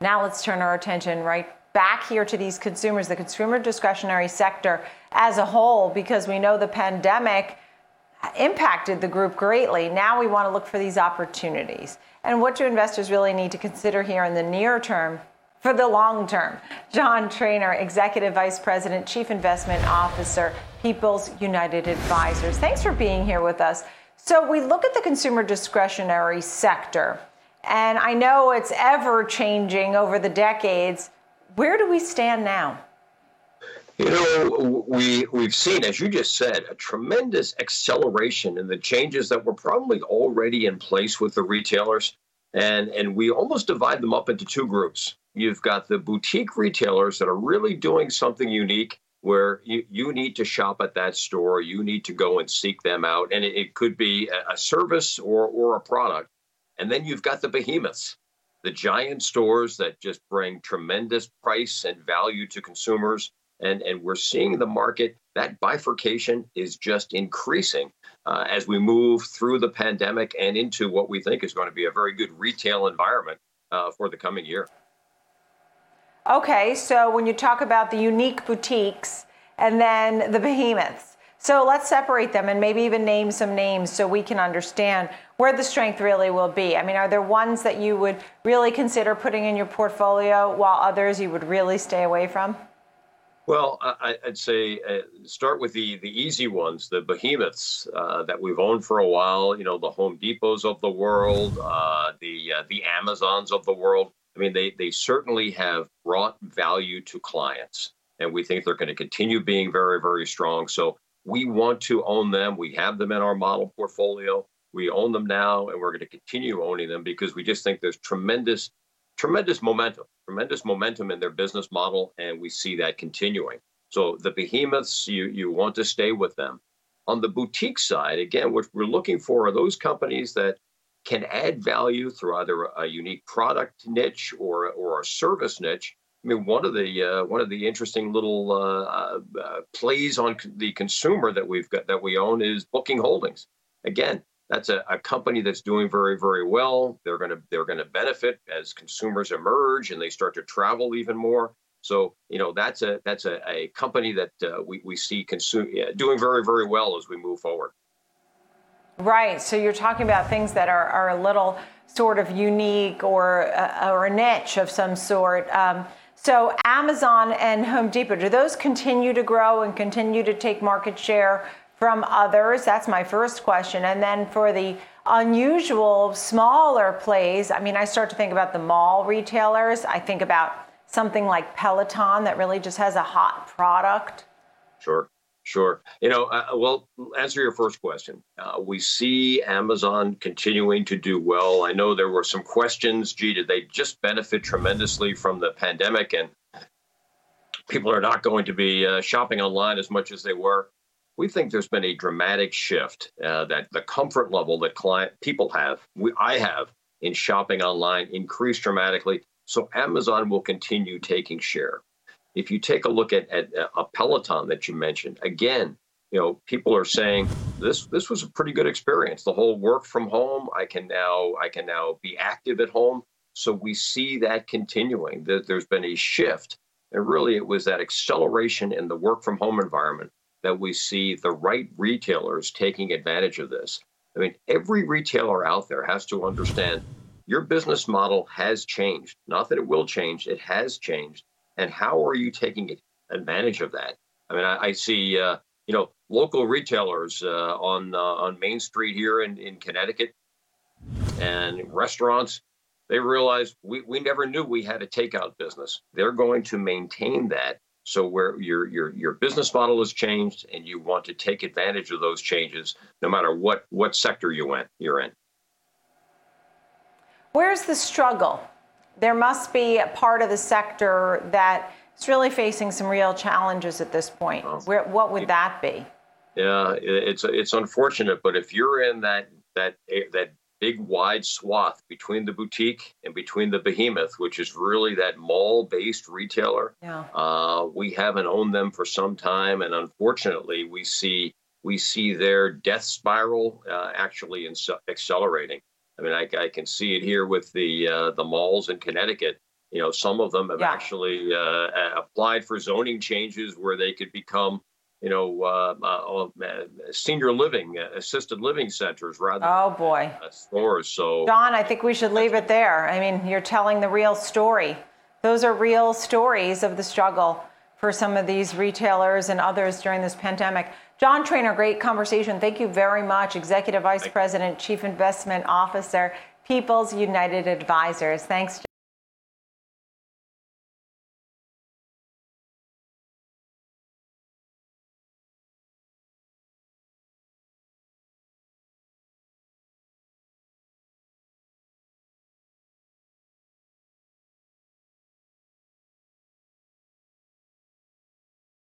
Now let's turn our attention right back here to these consumers, the consumer discretionary sector as a whole, because we know the pandemic impacted the group greatly. Now we want to look for these opportunities. And what do investors really need to consider here in the near term for the long term? John Traynor, Executive Vice President, Chief Investment Officer, People's United Advisors. Thanks for being here with us. So we look at the consumer discretionary sector, and I know it's ever changing over the decades. Where do we stand now? You know, we we've seen, as you just said, a tremendous acceleration in the changes that were probably already in place with the retailers, and and we almost divide them up into two groups. You've got the boutique retailers that are really doing something unique, where you, you need to shop at that store, you need to go and seek them out, and it, it could be a service or or a product, and then you've got the behemoths, the giant stores that just bring tremendous price and value to consumers and and we're seeing the market that bifurcation is just increasing uh, as we move through the pandemic and into what we think is going to be a very good retail environment uh, for the coming year. Okay, so when you talk about the unique boutiques and then the behemoths, so let's separate them and maybe even name some names so we can understand where the strength really will be. I mean, are there ones that you would really consider putting in your portfolio while others you would really stay away from? Well, I, would say uh, start with the the easy ones, the behemoths uh, that we've owned for a while. You know, the Home Depots of the world, uh, the uh, the Amazons of the world. I mean, they they certainly have brought value to clients, and we think they're going to continue being very very strong. So we want to own them. We have them in our model portfolio. We own them now, and we're going to continue owning them because we just think there's tremendous tremendous momentum, tremendous momentum in their business model, and we see that continuing. So the behemoths, you you want to stay with them. On the boutique side, again, what we're looking for are those companies that can add value through either a unique product niche or or a service niche. I mean, one of the uh, one of the interesting little uh, uh, uh plays on the consumer that we've got that we own is Booking Holdings. Again, that's a, a company that's doing very very well. They're to they're to benefit as consumers emerge and they start to travel even more. So you know that's a that's a, a company that uh, we, we see consume doing very very well as we move forward. Right. So you're talking about things that are, are a little sort of unique or uh, or a niche of some sort. Um, so amazon and home depot do those continue to grow and continue to take market share from others? That's my first question. And then for the unusual smaller plays, I mean, I start to think about the mall retailers. I think about something like Peloton that really just has a hot product. Sure. Sure. You know, uh, well, answer your first question. Uh, we see Amazon continuing to do well. I know there were some questions. Gee, did they just benefit tremendously from the pandemic and people are not going to be uh, shopping online as much as they were? we think there's been a dramatic shift uh, that the comfort level that client people have, we, I have in shopping online increased dramatically. So Amazon will continue taking share. If you take a look at, at a Peloton that you mentioned, again, you know, people are saying this this was a pretty good experience. The whole work from home, I can now I can now be active at home. So we see that continuing. That there's been a shift, and really it was that acceleration in the work from home environment that we see the right retailers taking advantage of this. I mean, every retailer out there has to understand your business model has changed. Not that it will change, it has changed. And how are you taking advantage of that? I mean, I, I see, uh, you know, local retailers uh, on uh, on Main Street here in, in Connecticut and restaurants. They realize we, we never knew we had a takeout business. They're going to maintain that so where your your your business model has changed and you want to take advantage of those changes, no matter what what sector you went you're in. Where's the struggle? There must be a part of the sector that is really facing some real challenges at this point. Where, what would that be? Yeah, it's it's unfortunate, but if you're in that that that big wide swath between the boutique and between the behemoth, which is really that mall-based retailer. Yeah. Uh, we haven't owned them for some time, and unfortunately, we see we see their death spiral uh, actually in, accelerating. I mean, I, I, can see it here with the uh, the malls in Connecticut. You know, some of them have Yeah. actually uh, applied for zoning changes where they could become, you know, uh, uh, uh, senior living, uh, assisted living centers rather Oh, boy. than stores. So John, I think we should leave it there. I mean, you're telling the real story. Those are real stories of the struggle for some of these retailers and others during this pandemic. John Traynor, great conversation. Thank you very much. Executive Vice. President, Chief Investment Officer, People's United Advisors. Thanks, John.